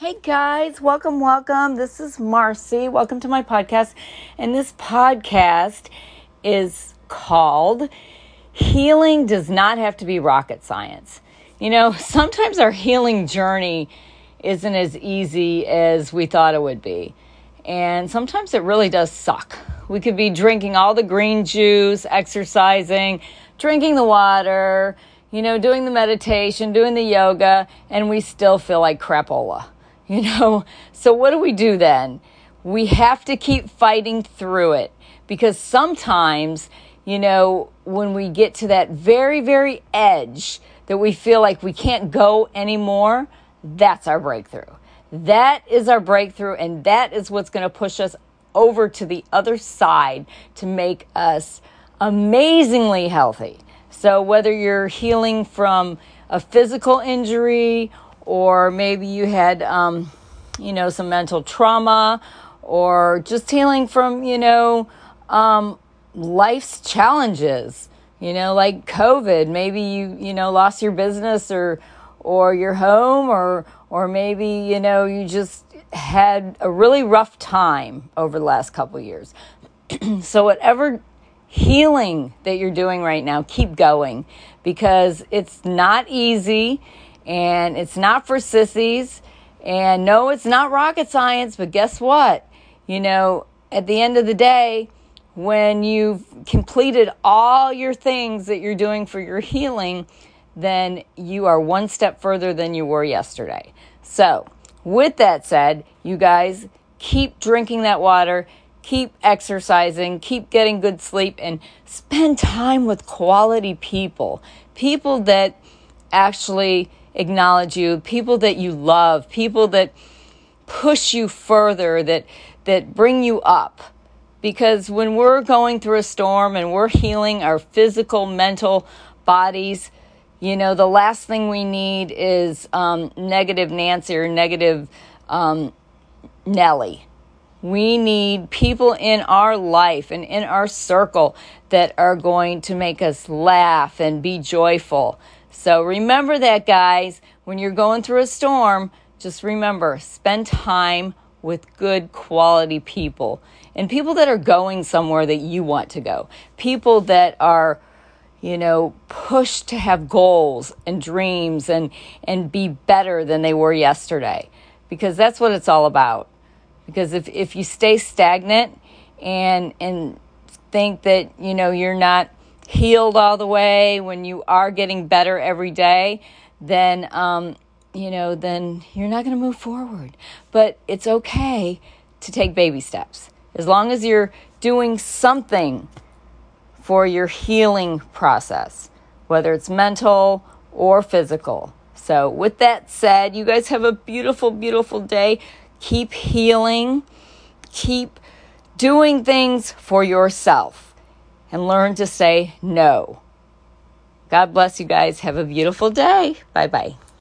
Hey guys, welcome, welcome. This is Marcy. Welcome to my podcast. And this podcast is called Healing Does Not Have to Be Rocket Science. You know, sometimes our healing journey isn't as easy as we thought it would be. And sometimes it really does suck. We could be drinking all the green juice, exercising, drinking the water, you know, doing the meditation, doing the yoga, and we still feel like crapola. You know, so what do we do then? We have to keep fighting through it because sometimes, you know, when we get to that very, very edge that we feel like we can't go anymore, that's our breakthrough. That is our breakthrough, and that is what's going to push us over to the other side to make us amazingly healthy. So, whether you're healing from a physical injury or maybe you had, um, you know, some mental trauma, or just healing from, you know, um, life's challenges, you know, like COVID. Maybe you, you know, lost your business or, or your home, or, or maybe, you know, you just had a really rough time over the last couple years. so, whatever healing that you're doing right now, keep going because it's not easy and it's not for sissies. And no, it's not rocket science, but guess what? You know, at the end of the day, when you've completed all your things that you're doing for your healing, then you are one step further than you were yesterday. So, with that said, you guys keep drinking that water, keep exercising, keep getting good sleep, and spend time with quality people. People that actually acknowledge you, people that you love, people that push you further, that that bring you up. Because when we're going through a storm and we're healing our physical, mental bodies, you know, the last thing we need is um, negative Nancy or negative um, Nellie. We need people in our life and in our circle that are going to make us laugh and be joyful. So remember that, guys. When you're going through a storm, just remember spend time with good quality people and people that are going somewhere that you want to go. People that are you know pushed to have goals and dreams and and be better than they were yesterday because that's what it's all about because if if you stay stagnant and and think that you know you're not healed all the way, when you are getting better every day, then, um, you know, then you're not going to move forward. But it's okay to take baby steps. As long as you're doing something for your healing process, whether it's mental or physical. So, with that said, you guys have a beautiful, beautiful day. Keep healing, keep doing things for yourself and learn to say no. God bless you guys. Have a beautiful day. Bye bye.